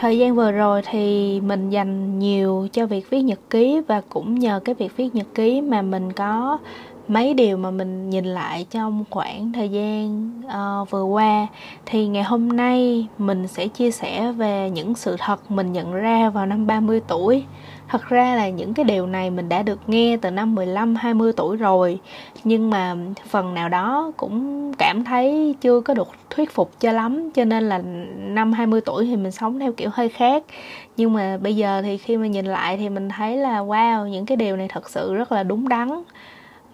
thời gian vừa rồi thì mình dành nhiều cho việc viết nhật ký và cũng nhờ cái việc viết nhật ký mà mình có mấy điều mà mình nhìn lại trong khoảng thời gian uh, vừa qua thì ngày hôm nay mình sẽ chia sẻ về những sự thật mình nhận ra vào năm 30 tuổi. Thật ra là những cái điều này mình đã được nghe từ năm 15 20 tuổi rồi, nhưng mà phần nào đó cũng cảm thấy chưa có được thuyết phục cho lắm. Cho nên là năm 20 tuổi thì mình sống theo kiểu hơi khác. Nhưng mà bây giờ thì khi mà nhìn lại thì mình thấy là wow, những cái điều này thật sự rất là đúng đắn.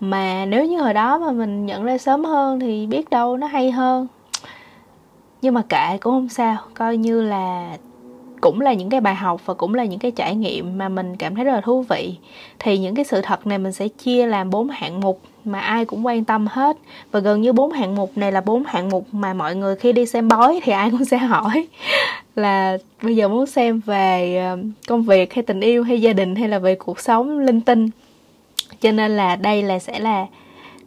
Mà nếu như hồi đó mà mình nhận ra sớm hơn thì biết đâu nó hay hơn. Nhưng mà kệ cũng không sao. Coi như là cũng là những cái bài học và cũng là những cái trải nghiệm mà mình cảm thấy rất là thú vị. Thì những cái sự thật này mình sẽ chia làm bốn hạng mục mà ai cũng quan tâm hết. Và gần như bốn hạng mục này là bốn hạng mục mà mọi người khi đi xem bói thì ai cũng sẽ hỏi là bây giờ muốn xem về ờ, công việc hay tình yêu hay gia đình hay là về cuộc sống linh tinh. Cho nên là đây là sẽ là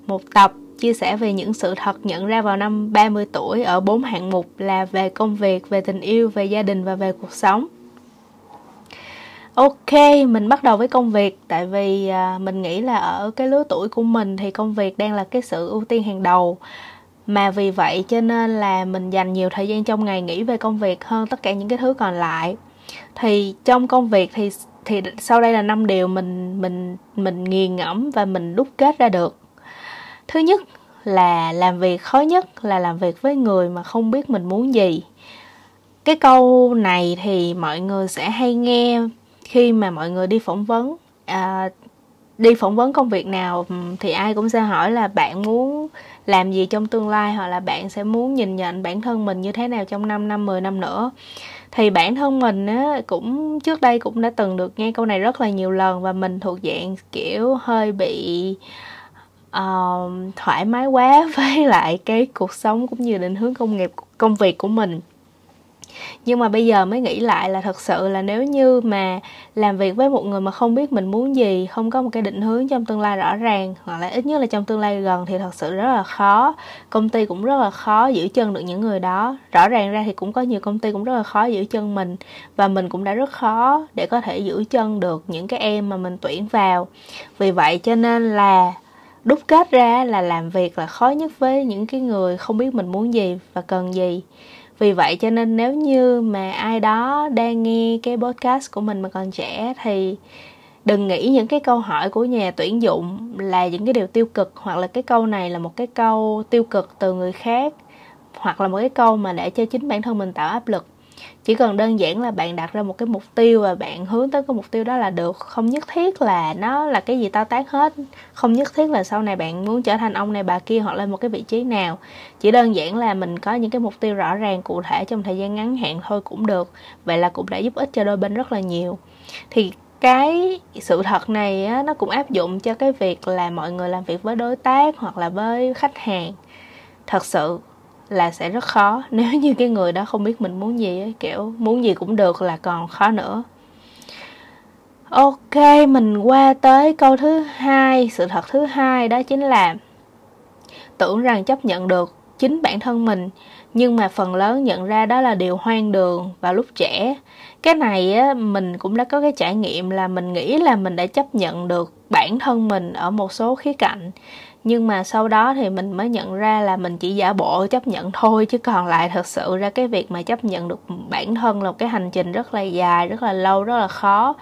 một tập chia sẻ về những sự thật nhận ra vào năm 30 tuổi ở bốn hạng mục là về công việc, về tình yêu, về gia đình và về cuộc sống. Ok, mình bắt đầu với công việc tại vì à, mình nghĩ là ở cái lứa tuổi của mình thì công việc đang là cái sự ưu tiên hàng đầu. Mà vì vậy cho nên là mình dành nhiều thời gian trong ngày nghĩ về công việc hơn tất cả những cái thứ còn lại. Thì trong công việc thì thì sau đây là năm điều mình mình mình nghiền ngẫm và mình đúc kết ra được thứ nhất là làm việc khó nhất là làm việc với người mà không biết mình muốn gì. Cái câu này thì mọi người sẽ hay nghe khi mà mọi người đi phỏng vấn. À, đi phỏng vấn công việc nào ừ, thì ai cũng sẽ hỏi là bạn muốn làm gì trong tương lai hoặc là bạn sẽ muốn nhìn nhận bản thân mình như thế nào trong 5 năm 10 năm nữa. Thì bản thân mình á cũng trước đây cũng đã từng được nghe câu này rất là nhiều lần và mình thuộc dạng kiểu hơi bị uh, thoải mái quá với lại cái cuộc sống cũng như định hướng công nghiệp, công việc của mình. Nhưng mà bây giờ mới nghĩ lại là thật sự là nếu như mà làm việc với một người mà không biết mình muốn gì, không có một cái định hướng trong tương lai rõ ràng, hoặc là ít nhất là trong tương lai gần thì thật sự rất là khó. Công ty cũng rất là khó giữ chân được những người đó. Rõ ràng ra thì cũng có nhiều công ty cũng rất là khó giữ chân mình, và mình cũng đã rất khó để có thể giữ chân được những cái em mà mình tuyển vào. Vì vậy cho nên là đúc kết ra là làm việc là khó nhất với những cái người không biết mình muốn gì và cần gì. Vì vậy cho nên nếu như mà ai đó đang nghe cái podcast của mình mà còn trẻ thì đừng nghĩ những cái câu hỏi của nhà tuyển dụng là những cái điều tiêu cực, hoặc là cái câu này là một cái câu tiêu cực từ người khác, hoặc là một cái câu mà để cho chính bản thân mình tạo áp lực chỉ cần đơn giản là bạn đặt ra một cái mục tiêu và bạn hướng tới cái mục tiêu đó là được. Không nhất thiết là nó là cái gì tao tát hết. Không nhất thiết là sau này bạn muốn trở thành ông này bà kia hoặc lên một cái vị trí nào. Chỉ đơn giản là mình có những cái mục tiêu rõ ràng cụ thể trong thời gian ngắn hạn thôi cũng được. Vậy là cũng đã giúp ích cho đôi bên rất là nhiều. Thì cái sự thật này á, nó cũng áp dụng cho cái việc là mọi người làm việc với đối tác hoặc là với khách hàng. Thật sự là sẽ rất khó. Nếu như cái người đó không biết mình muốn gì ấy, kiểu muốn gì cũng được là còn khó nữa. Ok mình qua tới câu thứ hai sự thật thứ hai đó chính là tưởng rằng chấp nhận được chính bản thân mình nhưng mà phần lớn nhận ra đó là điều hoang đường vào lúc trẻ. Cái này á mình cũng đã có cái trải nghiệm là mình nghĩ là mình đã chấp nhận được bản thân mình ở một số khía cạnh nhưng mà sau đó thì mình mới nhận ra là mình chỉ giả bộ chấp nhận thôi, chứ còn lại thật sự ra cái việc mà chấp nhận được bản thân là một cái hành trình rất là dài, rất là lâu, rất là khó.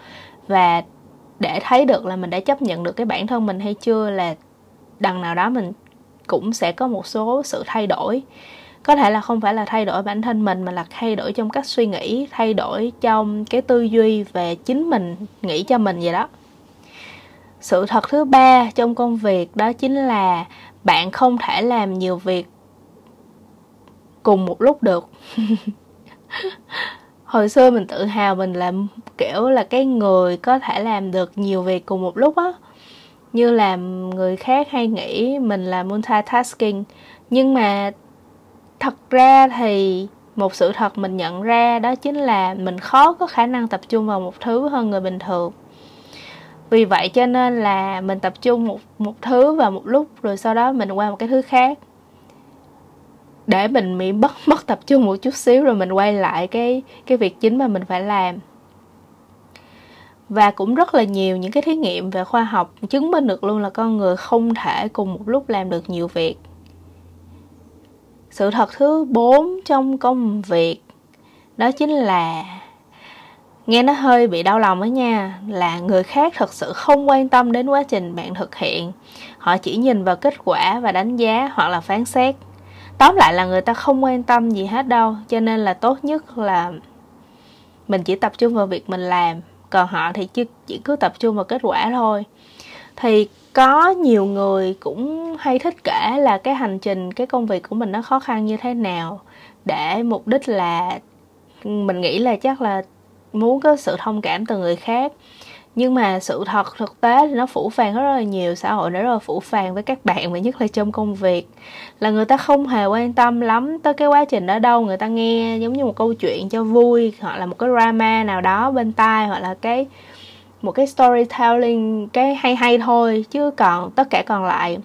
Và để thấy được là mình đã chấp nhận được cái bản thân mình hay chưa là đằng nào đó mình cũng sẽ có một số sự thay đổi. Có thể là không phải là thay đổi bản thân mình, mà là thay đổi trong cách suy nghĩ, thay đổi trong cái tư duy về chính mình nghĩ cho mình vậy đó sự thật thứ ba trong công việc đó chính là bạn không thể làm nhiều việc cùng một lúc được. Hồi xưa mình tự hào mình là, kiểu là, cái người có thể làm được nhiều việc cùng một lúc á. Như là người khác hay nghĩ mình là multitasking. Nhưng mà thật ra thì một sự thật mình nhận ra đó chính là mình khó có khả năng tập trung vào một thứ hơn người bình thường vì vậy cho nên là mình tập trung một một thứ vào một lúc rồi sau đó mình qua một cái thứ khác. Để mình bị mất mất tập trung một chút xíu rồi mình quay lại cái cái việc chính mà mình phải làm. Và cũng rất là nhiều những cái thí nghiệm về khoa học chứng minh được luôn là con người không thể cùng một lúc làm được nhiều việc. Sự thật thứ bốn trong công việc đó chính là nghe nó hơi bị đau lòng đó nha là người khác thật sự không quan tâm đến quá trình bạn thực hiện. Họ chỉ nhìn vào kết quả và đánh giá hoặc là phán xét. Tóm lại là người ta không quan tâm gì hết đâu cho nên là tốt nhất là mình chỉ tập trung vào việc mình làm còn họ thì chỉ, chỉ cứ tập trung vào kết quả thôi. Thì có nhiều người cũng hay thích kể là cái hành trình cái công việc của mình nó khó khăn như thế nào để mục đích là mình nghĩ là chắc là muốn có sự thông cảm từ người khác. Nhưng mà sự thật thực tế thì nó phủ phàng rất là nhiều xã hội nó rất là phủ phàng với các bạn và nhất là trong công việc. Là người ta không hề quan tâm lắm tới cái quá trình đó đâu người ta nghe giống như một câu chuyện cho vui hoặc là một cái drama nào đó bên tai hoặc là cái một cái storytelling cái hay hay thôi chứ còn tất cả còn lại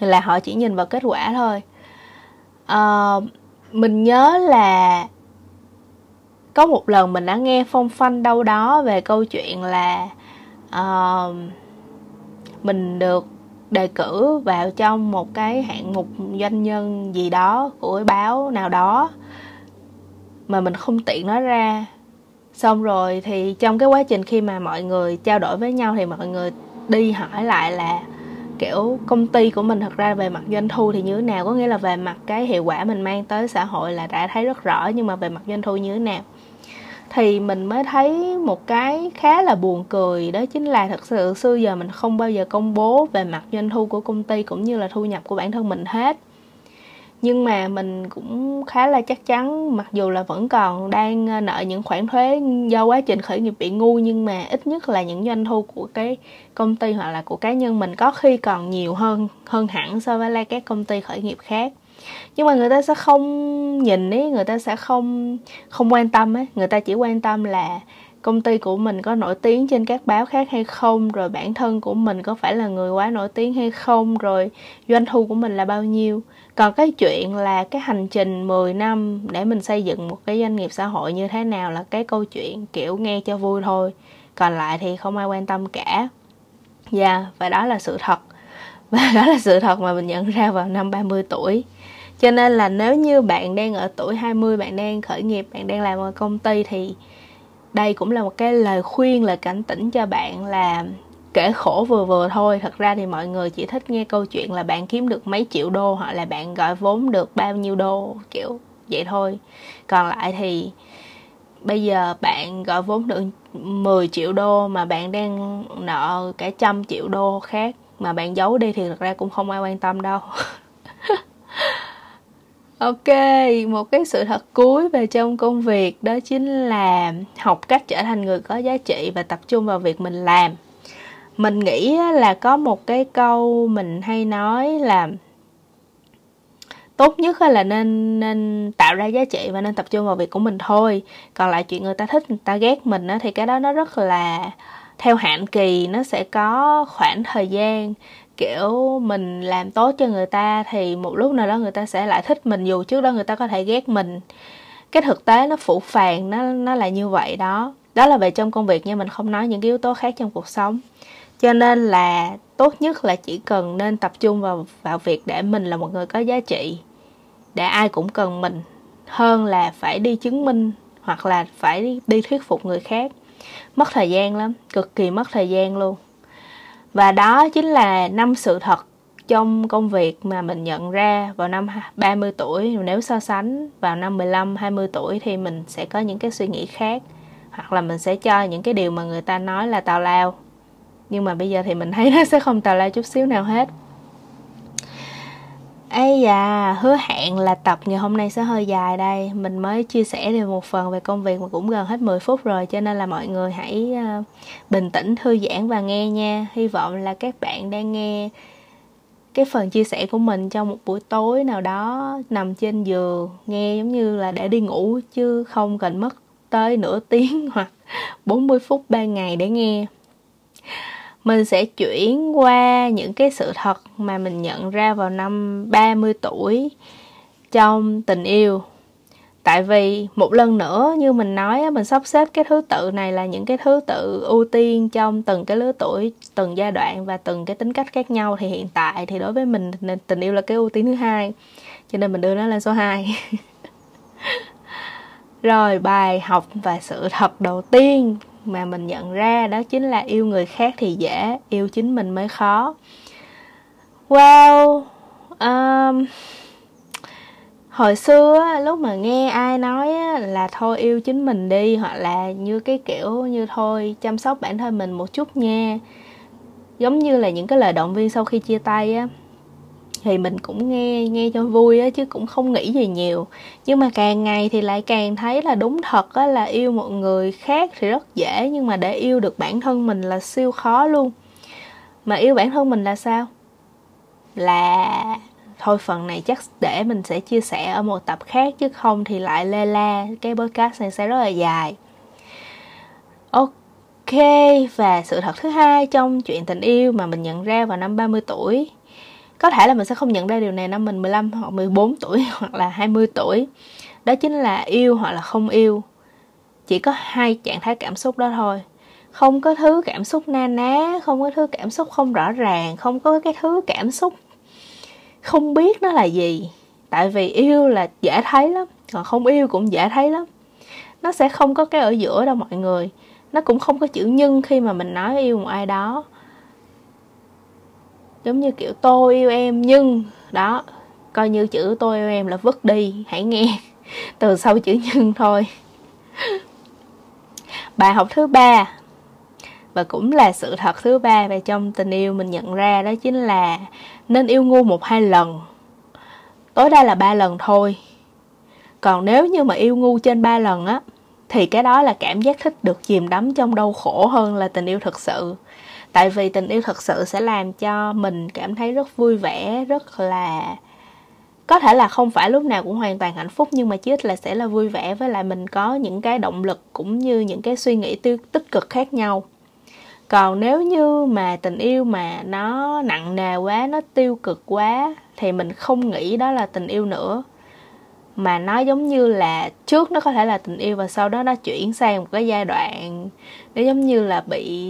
là họ chỉ nhìn vào kết quả thôi. Uh, mình nhớ là có một lần mình đã nghe phong phanh đâu đó về câu chuyện là uh, mình được đề cử vào trong một cái hạng mục doanh nhân gì đó của báo nào đó mà mình không tiện nói ra. Xong rồi thì trong cái quá trình khi mà mọi người trao đổi với nhau thì mọi người đi hỏi lại là kiểu công ty của mình thật ra về mặt doanh thu thì như thế nào? Có nghĩa là về mặt cái hiệu quả mình mang tới xã hội là đã thấy rất rõ nhưng mà về mặt doanh thu như thế nào? Thì mình mới thấy một cái khá là buồn cười, đó chính là thật sự xưa giờ mình không bao giờ công bố về mặt doanh thu của công ty cũng như là thu nhập của bản thân mình hết. Nhưng mà mình cũng khá là chắc chắn, mặc dù là vẫn còn đang ờ, nợ những khoản thuế do quá trình khởi nghiệp bị ngu, nhưng mà ít nhất là những doanh thu của cái công ty hoặc là của cá nhân mình có khi còn nhiều hơn hơn hẳn so với lại các công ty khởi nghiệp khác nhưng mà người ta sẽ không nhìn ấy người ta sẽ không không quan tâm ấy người ta chỉ quan tâm là công ty của mình có nổi tiếng trên các báo khác hay không rồi bản thân của mình có phải là người quá nổi tiếng hay không rồi doanh thu của mình là bao nhiêu. Còn cái chuyện là cái hành trình 10 năm để mình xây dựng một cái doanh nghiệp xã hội như thế nào là cái câu chuyện kiểu nghe cho vui thôi. Còn lại thì không ai quan tâm cả. Dạ yeah, và đó là sự thật. Và đó là sự thật mà mình nhận ra vào năm 30 tuổi cho nên là nếu như bạn đang ở tuổi 20 bạn đang khởi nghiệp, bạn đang làm ở công ty thì đây cũng là một cái lời khuyên, lời cảnh tỉnh cho bạn là kể khổ vừa vừa thôi. Thật ra thì mọi người chỉ thích nghe câu chuyện là bạn kiếm được mấy triệu đô hoặc là bạn gọi vốn được bao nhiêu đô, kiểu vậy thôi. Còn lại thì bây giờ bạn gọi vốn được 10 triệu đô mà bạn đang nợ cả trăm triệu đô khác mà bạn giấu đi thì thật ra cũng không ai quan tâm đâu. ok, một cái sự thật cuối về trong công việc, đó chính là học cách trở thành người có giá trị và tập trung vào việc mình làm. Mình nghĩ là có một cái câu mình hay nói là tốt nhất là nên nên tạo ra giá trị và nên tập trung vào việc của mình thôi. Còn lại chuyện người ta thích, người ta ghét mình thì cái đó nó rất là theo hạn kỳ, nó sẽ có khoảng thời gian kiểu mình làm tốt cho người ta thì một lúc nào đó người ta sẽ lại thích mình, dù trước đó người ta có thể ghét mình. Cái thực tế nó phủ phàng, nó nó là như vậy đó. Đó là về trong công việc nhưng mình không nói những cái yếu tố khác trong cuộc sống. Cho nên là tốt nhất là chỉ cần nên tập trung vào vào việc để mình là một người có giá trị, để ai cũng cần mình, hơn là phải đi chứng minh hoặc là phải đi thuyết phục người khác. Mất thời gian lắm, cực kỳ mất thời gian luôn và đó chính là năm sự thật trong công việc mà mình nhận ra vào năm 30 tuổi. Nếu so sánh vào năm 15 20 tuổi thì mình sẽ có những cái suy nghĩ khác. Hoặc là mình sẽ cho những cái điều mà người ta nói là tào lao. Nhưng mà bây giờ thì mình thấy nó sẽ không tào lao chút xíu nào hết ấy da, hứa hẹn là tập ngày hôm nay sẽ hơi dài đây. Mình mới chia sẻ được một phần về công việc mà cũng gần hết 10 phút rồi Cho nên là mọi người hãy ờ, bình tĩnh, thư giãn và nghe nha. Hy vọng là các bạn đang nghe cái phần chia sẻ của mình trong một buổi tối nào đó Nằm trên giường nghe giống như là để đi ngủ Chứ không cần mất tới nửa tiếng hoặc 40 phút ban ngày để nghe mình sẽ chuyển qua những cái sự thật mà mình nhận ra vào năm 30 tuổi trong tình yêu. Tại vì một lần nữa như mình nói mình sắp xếp cái thứ tự này là những cái thứ tự ưu tiên trong từng cái lứa tuổi, từng giai đoạn và từng cái tính cách khác nhau. Thì hiện tại thì đối với mình tình yêu là cái ưu tiên thứ hai, cho nên mình đưa nó lên số 2 rồi, bài học và sự thật đầu tiên mà mình nhận ra đó chính là yêu người khác thì dễ yêu chính mình mới khó. Wow um, hồi xưa lúc mà nghe ai nói là thôi yêu chính mình đi hoặc là như cái kiểu như thôi chăm sóc bản thân mình một chút nha. Giống như là những cái lời động viên sau khi chia tay á thì mình cũng nghe nghe cho vui á, chứ cũng không nghĩ gì nhiều. Nhưng mà càng ngày thì lại càng thấy là đúng thật á, là yêu một người khác thì rất dễ, nhưng mà để yêu được bản thân mình là siêu khó luôn. Mà yêu bản thân mình là sao? Là, thôi phần này chắc để mình sẽ chia sẻ ở một tập khác, chứ không thì lại lê la, cái podcast này sẽ rất là dài. Ok, và sự thật thứ hai trong chuyện tình yêu mà mình nhận ra vào năm 30 tuổi có thể là mình sẽ không nhận ra điều này năm mình 15 hoặc 14 tuổi hoặc là 20 tuổi. Đó chính là yêu hoặc là không yêu. Chỉ có hai trạng thái cảm xúc đó thôi. Không có thứ cảm xúc na ná, không có thứ cảm xúc không rõ ràng, không có cái thứ cảm xúc không biết nó là gì. Tại vì yêu là dễ thấy lắm, còn không yêu cũng dễ thấy lắm. Nó sẽ không có cái ở giữa đâu mọi người. Nó cũng không có chữ nhân khi mà mình nói yêu một ai đó giống như kiểu tôi yêu em, nhưng, đó, coi như chữ tôi yêu em là vứt đi, hãy nghe, từ sau chữ nhưng thôi. Bài học thứ ba, và cũng là sự thật thứ ba về trong tình yêu mình nhận ra, đó chính là nên yêu ngu một hai lần. Tối đa là ba lần thôi. Còn nếu như mà yêu ngu trên ba lần á, thì cái đó là cảm giác thích được chìm đắm trong đau khổ hơn là tình yêu thực sự tại vì tình yêu thật sự sẽ làm cho mình cảm thấy rất vui vẻ, rất là, có thể là không phải lúc nào cũng hoàn toàn hạnh phúc, nhưng mà chí ít là sẽ là vui vẻ. Với lại mình có những cái động lực cũng như những cái suy nghĩ tiêu, tích cực khác nhau. Còn nếu như mà tình yêu mà nó nặng nề quá, nó tiêu cực quá, thì mình không nghĩ đó là tình yêu nữa mà nó giống như là trước nó có thể là tình yêu và sau đó nó chuyển sang một cái giai đoạn nó giống như là bị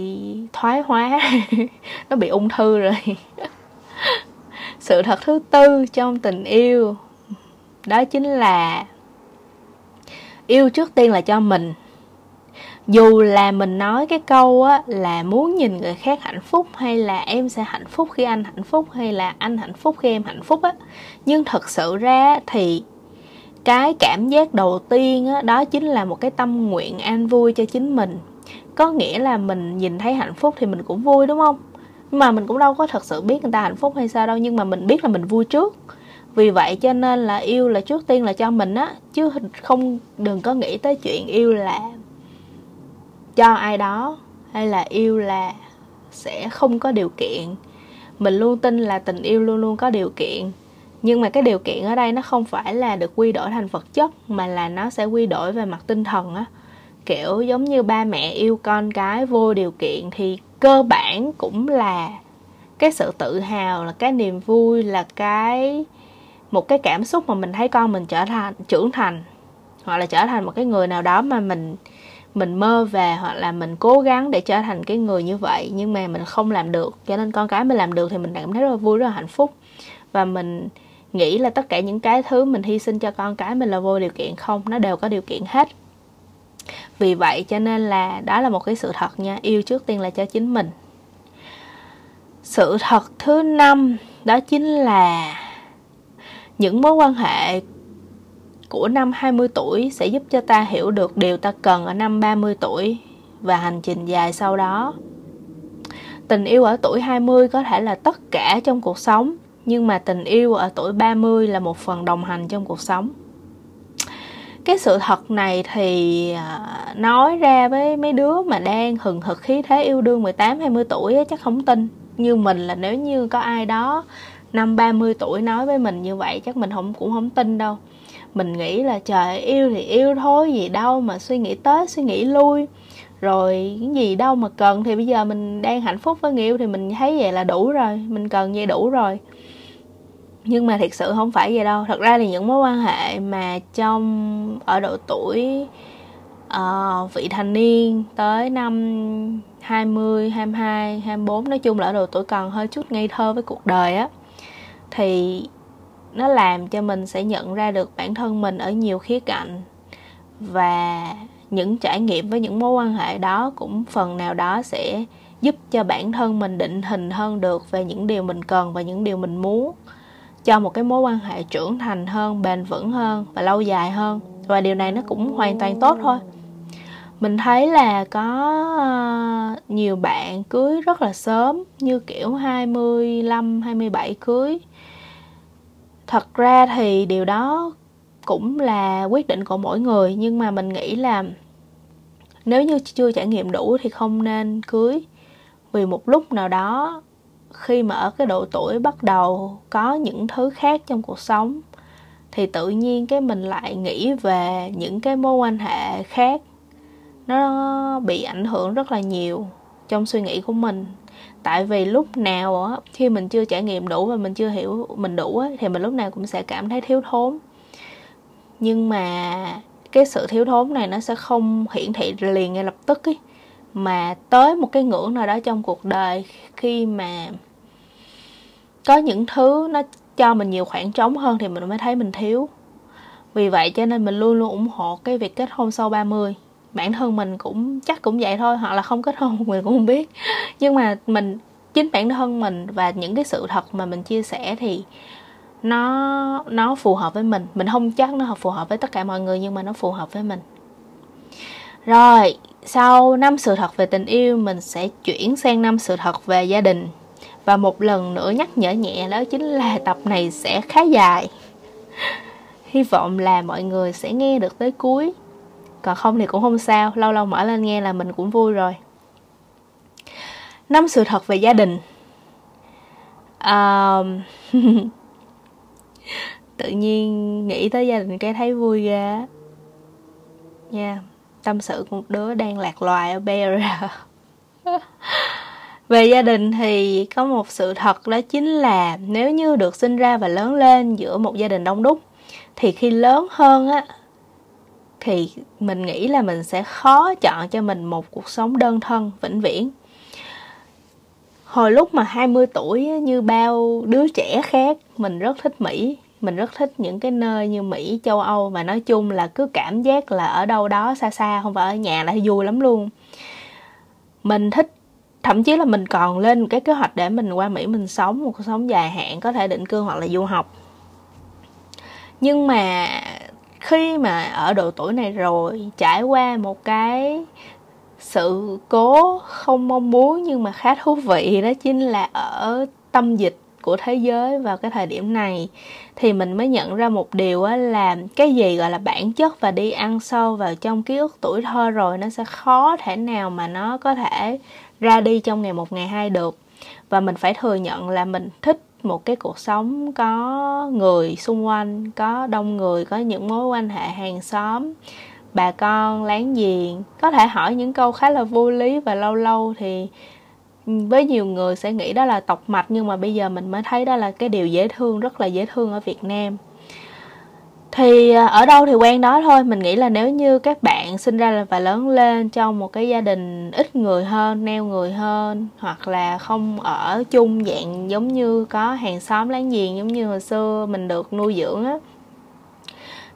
thoái hóa, nó bị ung thư rồi. Sự thật thứ tư trong tình yêu, đó chính là yêu trước tiên là cho mình. Dù là mình nói cái câu á, là muốn nhìn người khác hạnh phúc hay là em sẽ hạnh phúc khi anh hạnh phúc hay là anh hạnh phúc khi em hạnh phúc á, nhưng thật sự ra thì cái cảm giác đầu tiên đó, đó chính là một cái tâm nguyện an vui cho chính mình. Có nghĩa là mình nhìn thấy hạnh phúc thì mình cũng vui đúng không? Nhưng mà mình cũng đâu có thật sự biết người ta hạnh phúc hay sao đâu nhưng mà mình biết là mình vui trước. Vì vậy cho nên là yêu là trước tiên là cho mình á chứ không đừng có nghĩ tới chuyện yêu là cho ai đó hay là yêu là sẽ không có điều kiện. Mình luôn tin là tình yêu luôn luôn có điều kiện nhưng mà cái điều kiện ở đây nó không phải là được quy đổi thành vật chất, mà là nó sẽ quy đổi về mặt tinh thần á. Kiểu giống như ba mẹ yêu con cái vô điều kiện thì cơ bản cũng là cái sự tự hào, là cái niềm vui, là cái, một cái cảm xúc mà mình thấy con mình trở thành, trưởng thành, hoặc là trở thành một cái người nào đó mà mình mình mơ về, hoặc là mình cố gắng để trở thành cái người như vậy, nhưng mà mình không làm được. Cho nên con cái mình làm được thì mình cảm thấy rất là vui, rất là hạnh phúc. Và mình nghĩ là tất cả những cái thứ mình hy sinh cho con cái mình là vô điều kiện không? Nó đều có điều kiện hết. Vì vậy cho nên là đó là một cái sự thật nha. Yêu trước tiên là cho chính mình. Sự thật thứ năm đó chính là những mối quan hệ của năm 20 tuổi sẽ giúp cho ta hiểu được điều ta cần ở năm 30 tuổi và hành trình dài sau đó. Tình yêu ở tuổi 20 có thể là tất cả trong cuộc sống, nhưng mà tình yêu ở tuổi 30 là một phần đồng hành trong cuộc sống. Cái sự thật này thì à, nói ra với mấy đứa mà đang hừng hực khí thế yêu đương 18 20 tuổi chắc không tin. Như mình là nếu như có ai đó năm 30 tuổi nói với mình như vậy, chắc mình không, cũng không tin đâu mình nghĩ là trời yêu thì yêu thôi, gì đâu mà suy nghĩ tới, suy nghĩ lui rồi cái gì đâu mà cần, thì bây giờ mình đang hạnh phúc với người yêu thì mình thấy vậy là đủ rồi, mình cần vậy đủ rồi nhưng mà thật sự không phải vậy đâu. Thật ra thì những mối quan hệ mà trong ở độ tuổi uh, vị thành niên tới năm 20, 22, 24 nói chung là ở độ tuổi còn hơi chút ngây thơ với cuộc đời á thì nó làm cho mình sẽ nhận ra được bản thân mình ở nhiều khía cạnh. Và những trải nghiệm với những mối quan hệ đó cũng phần nào đó sẽ giúp cho bản thân mình định hình hơn được về những điều mình cần và những điều mình muốn cho một cái mối quan hệ trưởng thành hơn bền vững hơn và lâu dài hơn. Và điều này nó cũng hoàn toàn tốt thôi. Mình thấy là có ờ, nhiều bạn cưới rất là sớm như kiểu 25, 27 cưới. Thật ra thì điều đó cũng là quyết định của mỗi người nhưng mà mình nghĩ là nếu như chưa trải nghiệm đủ thì không nên cưới. Vì một lúc nào đó khi mà ở cái độ tuổi bắt đầu có những thứ khác trong cuộc sống, thì tự nhiên cái mình lại nghĩ về những cái mối quan hệ khác. Nó bị ảnh hưởng rất là nhiều trong suy nghĩ của mình. Tại vì lúc nào á, khi mình chưa trải nghiệm đủ và mình chưa hiểu mình đủ á, thì mình lúc nào cũng sẽ cảm thấy thiếu thốn. Nhưng mà cái sự thiếu thốn này nó sẽ không hiển thị liền ngay lập tức ấy mà tới một cái ngưỡng nào đó trong cuộc đời khi mà có những thứ nó cho mình nhiều khoảng trống hơn thì mình mới thấy mình thiếu. Vì vậy cho nên mình luôn luôn ủng hộ cái việc kết hôn sau 30 bản thân mình cũng chắc cũng vậy thôi, hoặc là không kết hôn mình cũng không biết. Nhưng mà mình, chính bản thân mình và những cái sự thật mà mình chia sẻ thì nó nó phù hợp với mình. Mình không chắc nó phù hợp với tất cả mọi người nhưng mà nó phù hợp với mình rồi sau năm sự thật về tình yêu mình sẽ chuyển sang năm sự thật về gia đình. Và một lần nữa nhắc nhở nhẹ đó chính là tập này sẽ khá dài. Hy vọng là mọi người sẽ nghe được tới cuối. Còn không thì cũng không sao lâu lâu mở lên nghe là mình cũng vui rồi. Năm sự thật về gia đình. Um, tự nhiên nghĩ tới gia đình cái thấy vui ghê nha. yeah tâm sự của một đứa đang lạc loài ở Bear về gia đình thì có một sự thật đó chính là nếu như được sinh ra và lớn lên giữa một gia đình đông đúc, thì khi lớn hơn á, thì mình nghĩ là mình sẽ khó chọn cho mình một cuộc sống đơn thân, vĩnh viễn. Hồi lúc mà 20 tuổi như bao đứa trẻ khác, mình rất thích Mỹ mình rất thích những cái nơi như Mỹ, châu Âu và nói chung là cứ cảm giác là ở đâu đó xa xa không phải ở nhà là vui lắm luôn. Mình thích thậm chí là mình còn lên cái kế hoạch để mình qua Mỹ mình sống một cuộc sống dài hạn có thể định cư hoặc là du học. Nhưng mà khi mà ở độ tuổi này rồi trải qua một cái sự cố không mong muốn nhưng mà khá thú vị đó chính là ở tâm dịch của thế giới vào cái thời điểm này, thì mình mới nhận ra một điều á là cái gì gọi là bản chất và đi ăn sâu vào trong ký ức tuổi thơ rồi nó sẽ khó thể nào mà nó có thể ra đi trong ngày một, ngày hai được. Và mình phải thừa nhận là mình thích một cái cuộc sống có người xung quanh, có đông người, có những mối quan hệ hàng xóm, bà con, láng giềng. Có thể hỏi những câu khá là vô lý và lâu lâu thì với nhiều người sẽ nghĩ đó là tộc mạch, nhưng mà bây giờ mình mới thấy đó là cái điều dễ thương, rất là dễ thương ở Việt Nam. Thì à, ở đâu thì quen đó thôi. Mình nghĩ là nếu như các bạn sinh ra và lớn lên trong một cái gia đình ít người hơn, neo người hơn, hoặc là không ở chung dạng giống như có hàng xóm láng giềng, giống như hồi xưa mình được nuôi dưỡng á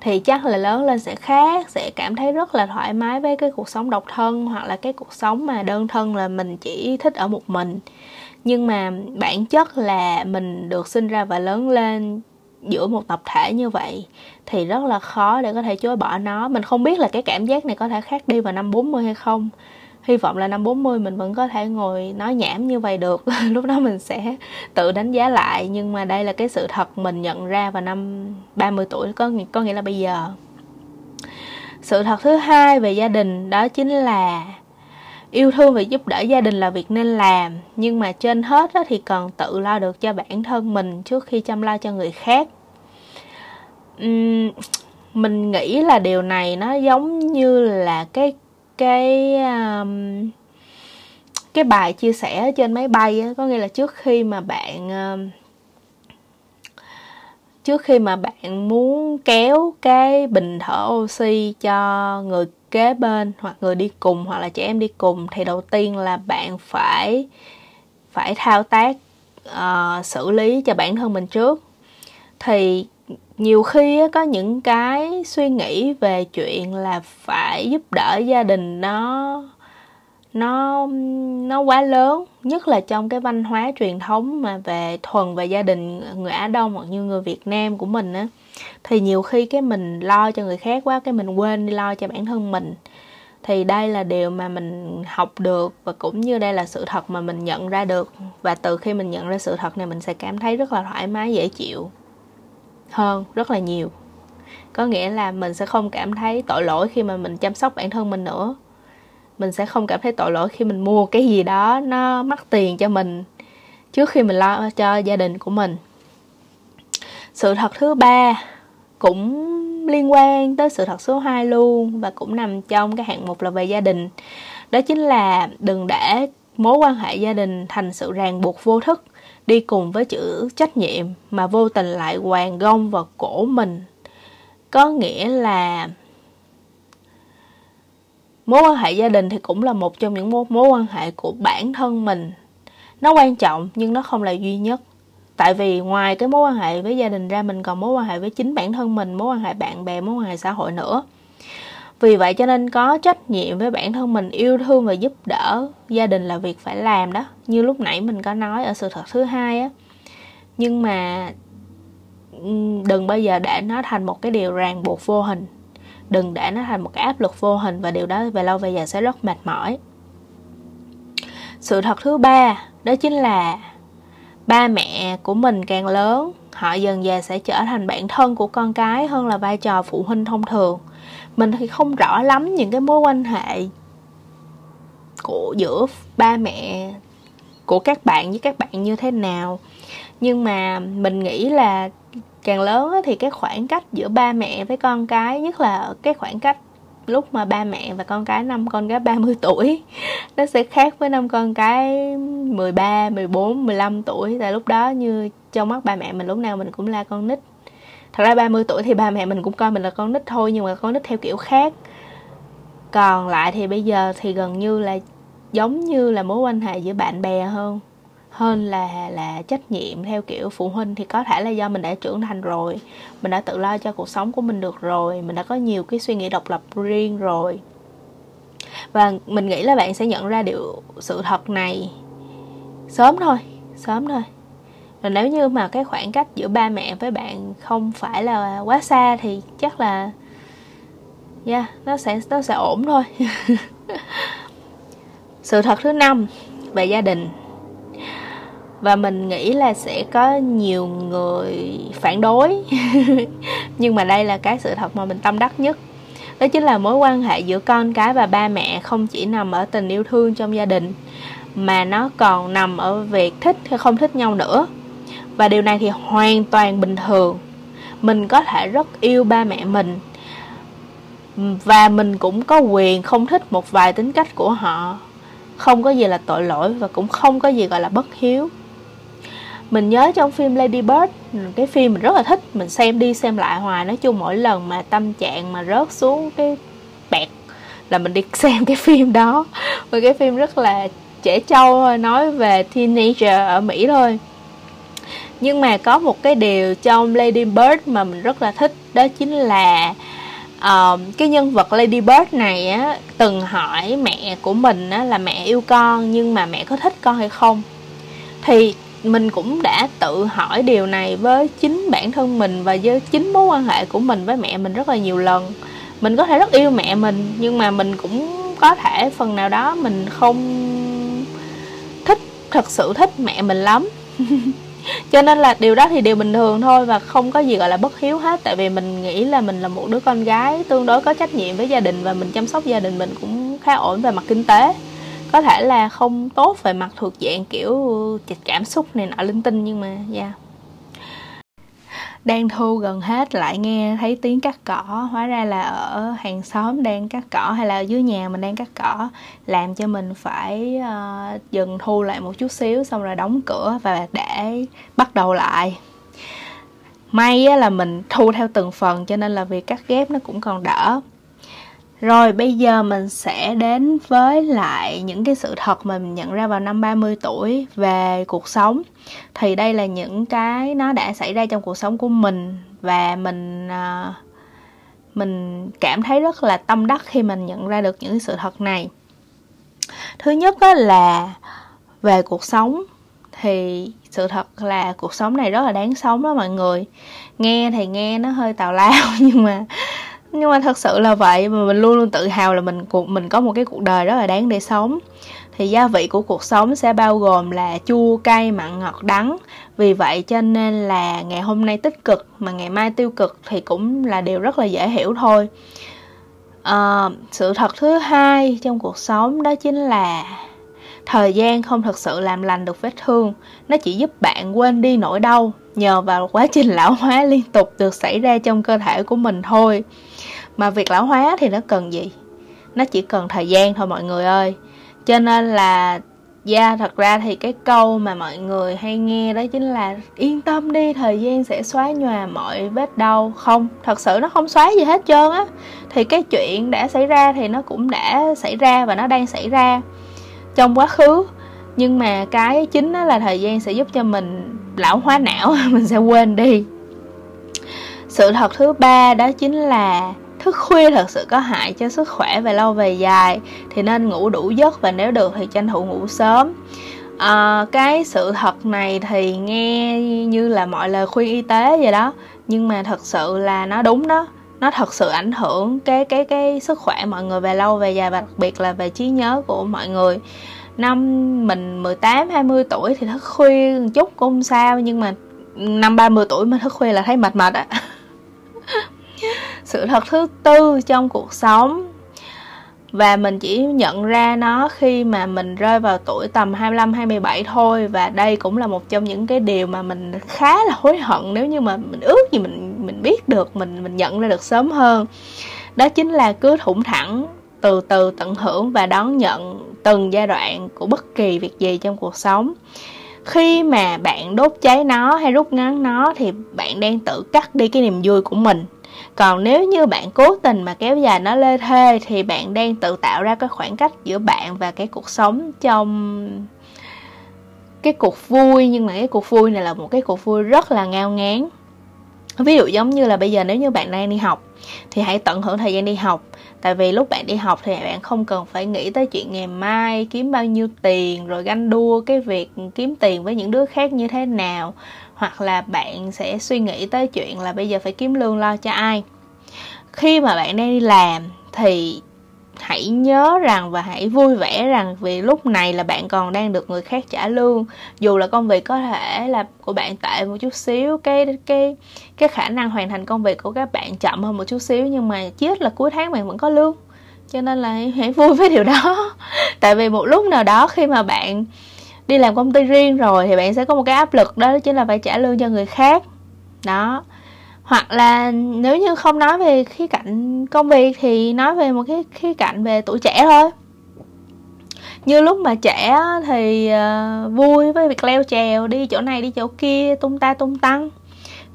thì chắc là lớn lên sẽ khác, sẽ cảm thấy rất là thoải mái với cái cuộc sống độc thân hoặc là cái cuộc sống mà đơn thân là mình chỉ thích ở một mình. Nhưng mà bản chất là mình được sinh ra và lớn lên giữa một tập thể như vậy thì rất là khó để có thể chối bỏ nó. Mình không biết là cái cảm giác này có thể khác đi vào năm 40 hay không hy vọng là năm 40 mình vẫn có thể ngồi nói nhảm như vậy được. Lúc đó mình sẽ tự đánh giá lại nhưng mà đây là cái sự thật mình nhận ra vào năm 30 tuổi có có nghĩa là bây giờ. Sự thật thứ hai về gia đình đó chính là yêu thương và giúp đỡ gia đình là việc nên làm nhưng mà trên hết thì cần tự lo được cho bản thân mình trước khi chăm lo cho người khác. Uhm, mình nghĩ là điều này nó giống như là cái cái um, cái bài chia sẻ trên máy bay á, có nghĩa là trước khi mà bạn um, trước khi mà bạn muốn kéo cái bình thở oxy cho người kế bên hoặc người đi cùng hoặc là trẻ em đi cùng thì đầu tiên là bạn phải phải thao tác uh, xử lý cho bản thân mình trước. Thì nhiều khi có những cái suy nghĩ về chuyện là phải giúp đỡ gia đình nó nó nó quá lớn, nhất là trong cái văn hóa truyền thống mà về thuần về gia đình người Á Đông hoặc như người Việt Nam của mình á. Thì nhiều khi cái mình lo cho người khác quá, cái mình quên đi lo cho bản thân mình. Thì đây là điều mà mình học được và cũng như đây là sự thật mà mình nhận ra được. Và từ khi mình nhận ra sự thật này, mình sẽ cảm thấy rất là thoải mái, dễ chịu hơn rất là nhiều. Có nghĩa là mình sẽ không cảm thấy tội lỗi khi mà mình chăm sóc bản thân mình nữa. Mình sẽ không cảm thấy tội lỗi khi mình mua cái gì đó nó mắc tiền cho mình trước khi mình lo cho gia đình của mình. Sự thật thứ ba cũng liên quan tới sự thật số 2 luôn và cũng nằm trong cái hạng mục là về gia đình. Đó chính là đừng để mối quan hệ gia đình thành sự ràng buộc vô thức đi cùng với chữ trách nhiệm mà vô tình lại hoàng gông vào cổ mình. Có nghĩa là mối quan hệ gia đình thì cũng là một trong những mối, mối quan hệ của bản thân mình. Nó quan trọng nhưng nó không là duy nhất. Tại vì ngoài cái mối quan hệ với gia đình ra mình còn mối quan hệ với chính bản thân mình mối quan hệ bạn bè mối quan hệ xã hội nữa vì vậy cho nên có trách nhiệm với bản thân mình yêu thương và giúp đỡ gia đình là việc phải làm đó. Như lúc nãy mình có nói ở sự thật thứ hai á. Nhưng mà đừng bao giờ để nó thành một cái điều ràng buộc vô hình. Đừng để nó thành một cái áp lực vô hình và điều đó về lâu về dài sẽ rất mệt mỏi. Sự thật thứ ba đó chính là ba mẹ của mình càng lớn, họ dần dà sẽ trở thành bạn thân của con cái hơn là vai trò phụ huynh thông thường. Mình thì không rõ lắm những cái mối quan hệ của giữa ba mẹ, của các bạn với các bạn như thế nào. Nhưng mà mình nghĩ là càng lớn thì cái khoảng cách giữa ba mẹ với con cái, nhất là cái khoảng cách lúc mà ba mẹ và con cái năm con cái 30 tuổi nó sẽ khác với năm con cái 13, 14, 15 tuổi. Tại lúc đó như trong mắt ba mẹ mình lúc nào mình cũng là con nít. Thật ra 30 tuổi thì ba mẹ mình cũng coi mình là con nít thôi nhưng mà con nít theo kiểu khác. Còn lại thì bây giờ thì gần như là giống như là mối quan hệ giữa bạn bè hơn hơn là là trách nhiệm theo kiểu phụ huynh thì có thể là do mình đã trưởng thành rồi mình đã tự lo cho cuộc sống của mình được rồi mình đã có nhiều cái suy nghĩ độc lập riêng rồi. Và mình nghĩ là bạn sẽ nhận ra điều sự thật này sớm thôi sớm thôi. Và nếu như mà cái khoảng cách giữa ba mẹ với bạn không phải là quá xa thì chắc là yeah, nó sẽ nó sẽ ổn thôi. Sự thật thứ năm về gia đình và mình nghĩ là sẽ có nhiều người phản đối. Nhưng mà đây là cái sự thật mà mình tâm đắc nhất. Đó chính là mối quan hệ giữa con cái và ba mẹ không chỉ nằm ở tình yêu thương trong gia đình, mà nó còn nằm ở việc thích hay không thích nhau nữa. Và điều này thì hoàn toàn bình thường. Mình có thể rất yêu ba mẹ mình, và mình cũng có quyền không thích một vài tính cách của họ. Không có gì là tội lỗi và cũng không có gì gọi là bất hiếu mình nhớ trong phim Lady Bird cái phim mình rất là thích mình xem đi xem lại hoài. Nói chung mỗi lần mà tâm trạng mà rớt xuống cái bẹt là mình đi xem cái phim đó. Và cái phim rất là trẻ trâu thôi nói về teenager ở Mỹ thôi. Nhưng mà có một cái điều trong Lady Bird mà mình rất là thích đó chính là uh, cái nhân vật Lady Bird này á từng hỏi mẹ của mình á là mẹ yêu con nhưng mà mẹ có thích con hay không. Thì mình cũng đã tự hỏi điều này với chính bản thân mình và với chính mối quan hệ của mình với mẹ mình rất là nhiều lần. Mình có thể rất yêu mẹ mình, nhưng mà mình cũng có thể phần nào đó mình không thích, thật sự thích mẹ mình lắm. Cho nên là điều đó thì điều bình thường thôi và không có gì gọi là bất hiếu hết, tại vì mình nghĩ là mình là một đứa con gái tương đối có trách nhiệm với gia đình và mình chăm sóc gia đình mình cũng khá ổn về mặt kinh tế có thể là không tốt về mặt thuộc dạng kiểu cảm xúc này nọ linh tinh nhưng mà yeah đang thu gần hết lại nghe thấy tiếng cắt cỏ hóa ra là ở hàng xóm đang cắt cỏ hay là ở dưới nhà mình đang cắt cỏ làm cho mình phải ờ, uh, dừng thu lại một chút xíu xong rồi đóng cửa và để bắt đầu lại. May á, là mình thu theo từng phần cho nên là việc cắt ghép nó cũng còn đỡ rồi, bây giờ mình sẽ đến với lại những cái sự thật mà mình nhận ra vào năm 30 tuổi về cuộc sống. Thì đây là những cái nó đã xảy ra trong cuộc sống của mình và mình à, mình cảm thấy rất là tâm đắc khi mình nhận ra được những sự thật này thứ nhất là về cuộc sống, thì sự thật là cuộc sống này rất là đáng sống đó mọi người nghe thì nghe nó hơi tào lao nhưng mà nhưng mà thật sự là vậy mà mình luôn luôn tự hào là mình cuộc mình có một cái cuộc đời rất là đáng để sống. Thì gia vị của cuộc sống sẽ bao gồm là chua cay mặn ngọt đắng. Vì vậy cho nên là ngày hôm nay tích cực mà ngày mai tiêu cực thì cũng là điều rất là dễ hiểu thôi. À, sự thật thứ hai trong cuộc sống đó chính là thời gian không thực sự làm lành được vết thương. Nó chỉ giúp bạn quên đi nỗi đau nhờ vào quá trình lão hóa liên tục được xảy ra trong cơ thể của mình thôi mà việc lão hóa thì nó cần gì? Nó chỉ cần thời gian thôi mọi người ơi. Cho nên là da yeah, thật ra thì cái câu mà mọi người hay nghe đó chính là Yên tâm đi thời gian sẽ xóa nhòa mọi vết đau. Không, thật sự nó không xóa gì hết trơn á. Thì cái chuyện đã xảy ra thì nó cũng đã xảy ra và nó đang xảy ra Trong quá khứ. Nhưng mà cái chính đó là thời gian sẽ giúp cho mình lão hóa não Mình sẽ quên đi. Sự thật thứ ba đó chính là thức khuya thật sự có hại cho sức khỏe về lâu về dài thì nên ngủ đủ giấc và nếu được thì tranh thủ ngủ sớm. À, cái sự thật này thì nghe như là mọi lời khuyên y tế vậy đó nhưng mà thật sự là nó đúng đó. Nó thật sự ảnh hưởng cái cái cái sức khỏe mọi người về lâu về dài và đặc biệt là về trí nhớ của mọi người. Năm mình 18 20 tuổi thì thức khuya một chút cũng không sao nhưng mà năm 30 tuổi mà thức khuya là thấy mệt mệt á. sự thật thứ tư trong cuộc sống. Và mình chỉ nhận ra nó khi mà mình rơi vào tuổi tầm 25 27 thôi. Và đây cũng là một trong những cái điều mà mình khá là hối hận. Nếu như mà mình ước gì mình mình biết được, mình mình nhận ra được sớm hơn. Đó chính là cứ thủng thẳng, từ từ tận hưởng và đón nhận từng giai đoạn của bất kỳ việc gì trong cuộc sống. Khi mà bạn đốt cháy nó hay rút ngắn nó thì bạn đang tự cắt đi cái niềm vui của mình còn nếu như bạn cố tình mà kéo dài nó lê thê thì bạn đang tự tạo ra cái khoảng cách giữa bạn và cái cuộc sống trong cái cuộc vui. Nhưng mà cái cuộc vui này là một cái cuộc vui rất là ngao ngán. Ví dụ giống như là bây giờ nếu như bạn đang đi học thì hãy tận hưởng thời gian đi học. Tại vì lúc bạn đi học thì bạn không cần phải nghĩ tới chuyện ngày mai kiếm bao nhiêu tiền, rồi ganh đua cái việc kiếm tiền với những đứa khác như thế nào hoặc là bạn sẽ suy nghĩ tới chuyện là bây giờ phải kiếm lương lo cho ai. Khi mà bạn đang đi làm thì hãy nhớ rằng và hãy vui vẻ rằng vì lúc này là bạn còn đang được người khác trả lương. Dù là công việc có thể là của bạn tệ một chút xíu, cái cái cái khả năng hoàn thành công việc của các bạn chậm hơn một chút xíu, nhưng mà chết là cuối tháng bạn vẫn có lương. Cho nên là hãy vui với điều đó. Tại vì một lúc nào đó khi mà bạn đi làm công ty riêng rồi thì bạn sẽ có một cái áp lực đó chính là phải trả lương cho người khác. Đó. Hoặc là nếu như không nói về khía cạnh công việc thì nói về một cái khía cạnh về tuổi trẻ thôi. Như lúc mà trẻ thì uh, vui với việc leo trèo đi chỗ này đi chỗ kia tung ta tung tăng.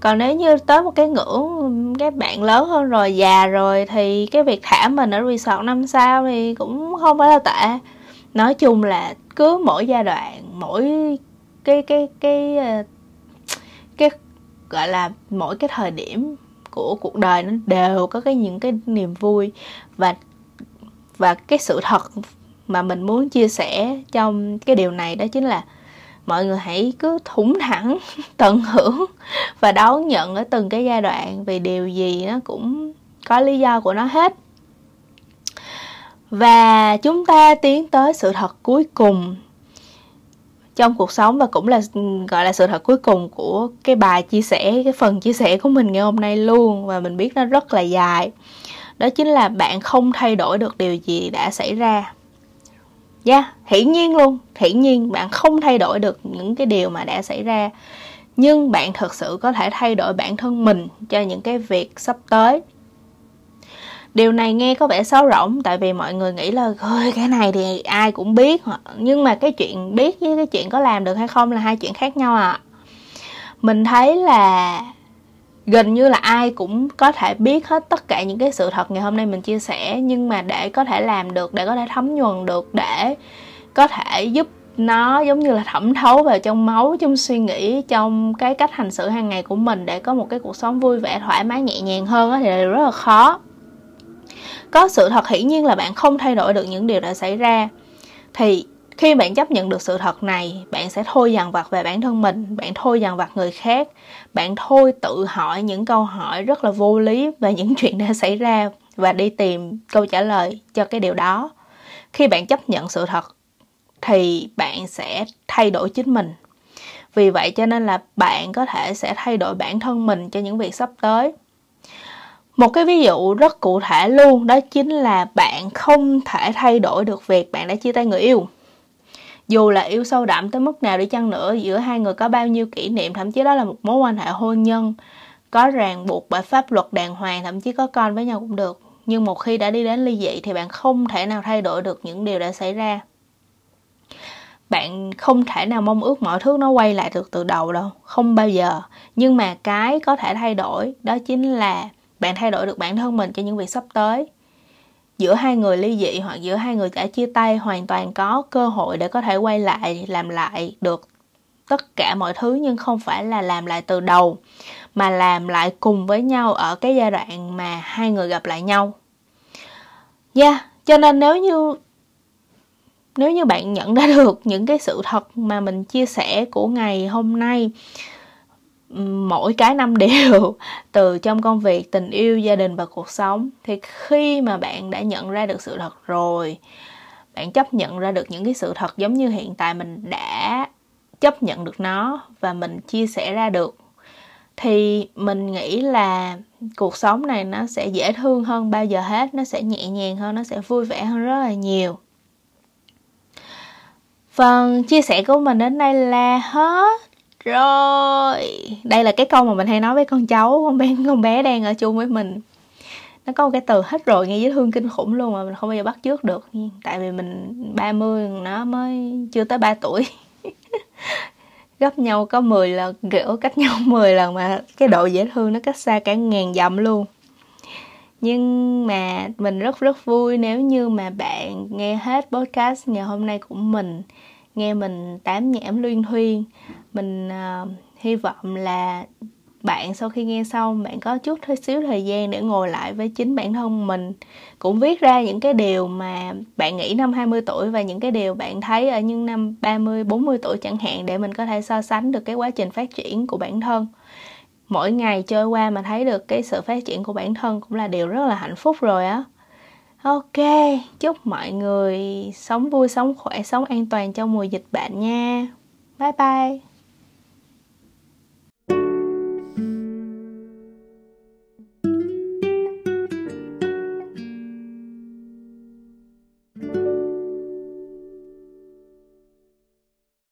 Còn nếu như tới một cái ngưỡng các bạn lớn hơn rồi già rồi thì cái việc thả mình ở resort năm sao thì cũng không phải là tệ. Nói chung là cứ mỗi giai đoạn, mỗi cái cái cái ờ, cái, gọi là, mỗi cái thời điểm của cuộc đời nó đều có cái những cái niềm vui và và cái sự thật mà mình muốn chia sẻ trong cái điều này đó chính là mọi người hãy cứ thủng thẳng, tận hưởng và đón nhận ở từng cái giai đoạn vì điều gì nó cũng có lý do của nó hết và chúng ta tiến tới sự thật cuối cùng trong cuộc sống và cũng là gọi là sự thật cuối cùng của cái bài chia sẻ cái phần chia sẻ của mình ngày hôm nay luôn và mình biết nó rất là dài. Đó chính là bạn không thay đổi được điều gì đã xảy ra. Yeah, hiển nhiên luôn hiển nhiên bạn không thay đổi được những cái điều mà đã xảy ra. Nhưng bạn thật sự có thể thay đổi bản thân mình cho những cái việc sắp tới điều này nghe có vẻ xấu rỗng, tại vì mọi người nghĩ là ơi cái này thì ai cũng biết nhưng mà cái chuyện biết với cái chuyện có làm được hay không là hai chuyện khác nhau à mình thấy là gần như là ai cũng có thể biết hết tất cả những cái sự thật ngày hôm nay mình chia sẻ, nhưng mà để có thể làm được, để có thể thấm nhuần được, để có thể giúp nó giống như là thẩm thấu vào trong máu, trong suy nghĩ, trong cái cách hành xử hàng ngày của mình để có một cái cuộc sống vui vẻ, thoải mái, nhẹ nhàng hơn thì là điều rất là khó có sự thật hiển nhiên là bạn không thay đổi được những điều đã xảy ra. Thì, khi bạn chấp nhận được sự thật này, bạn sẽ thôi dằn vặt về bản thân mình, bạn thôi dằn vặt người khác. Bạn thôi tự hỏi những câu hỏi rất là vô lý về những chuyện đã xảy ra và đi tìm câu trả lời cho cái điều đó. Khi bạn chấp nhận sự thật, thì bạn sẽ thay đổi chính mình. Vì vậy cho nên là bạn có thể sẽ thay đổi bản thân mình cho những việc sắp tới một cái ví dụ rất cụ thể luôn, đó chính là bạn không thể thay đổi được việc bạn đã chia tay người yêu. Dù là yêu sâu đậm tới mức nào đi chăng nữa, giữa hai người có bao nhiêu kỷ niệm, thậm chí đó là một mối quan hệ hôn nhân, có ràng buộc bởi pháp luật đàng hoàng, thậm chí có con với nhau cũng được. Nhưng một khi đã đi đến ly dị thì bạn không thể nào thay đổi được những điều đã xảy ra. Bạn không thể nào mong ước mọi thứ nó quay lại được từ đầu đâu, không bao giờ. Nhưng mà cái có thể thay đổi, đó chính là bạn thay đổi được bản thân mình cho những việc sắp tới giữa hai người ly dị hoặc giữa hai người đã chia tay hoàn toàn có cơ hội để có thể quay lại làm lại được tất cả mọi thứ nhưng không phải là làm lại từ đầu mà làm lại cùng với nhau ở cái giai đoạn mà hai người gặp lại nhau. Yeah, cho nên nếu như nếu như bạn nhận ra được những cái sự thật mà mình chia sẻ của ngày hôm nay mỗi cái năm đều từ trong công việc, tình yêu, gia đình và cuộc sống. Thì khi mà bạn đã nhận ra được sự thật rồi, bạn chấp nhận ra được những cái sự thật giống như hiện tại mình đã chấp nhận được nó và mình chia sẻ ra được, thì mình nghĩ là cuộc sống này nó sẽ dễ thương hơn bao giờ hết, nó sẽ nhẹ nhàng hơn, nó sẽ vui vẻ hơn rất là nhiều. Phần chia sẻ của mình đến đây là hết rồi. Đây là cái câu mà mình hay nói với con cháu, con bé con bé đang ở chung với mình. Nó có một cái từ hết rồi nghe dễ thương kinh khủng luôn mà mình không bao giờ bắt trước được. Tại vì mình 30 nó mới chưa tới 3 tuổi. Gấp nhau có 10 lần, kiểu cách nhau 10 lần mà cái độ dễ thương nó cách xa cả ngàn dặm luôn. Nhưng mà mình rất rất vui nếu như mà bạn nghe hết podcast ngày hôm nay của mình nghe mình tám nhảm luyên thuyên mình uh, hy vọng là bạn sau khi nghe xong bạn có chút hơi xíu thời gian để ngồi lại với chính bản thân mình cũng viết ra những cái điều mà bạn nghĩ năm 20 tuổi và những cái điều bạn thấy ở những năm 30, 40 tuổi chẳng hạn để mình có thể so sánh được cái quá trình phát triển của bản thân. Mỗi ngày trôi qua mà thấy được cái sự phát triển của bản thân cũng là điều rất là hạnh phúc rồi á. Ok, chúc mọi người sống vui, sống khỏe, sống an toàn trong mùa dịch bệnh nha. Bye bye.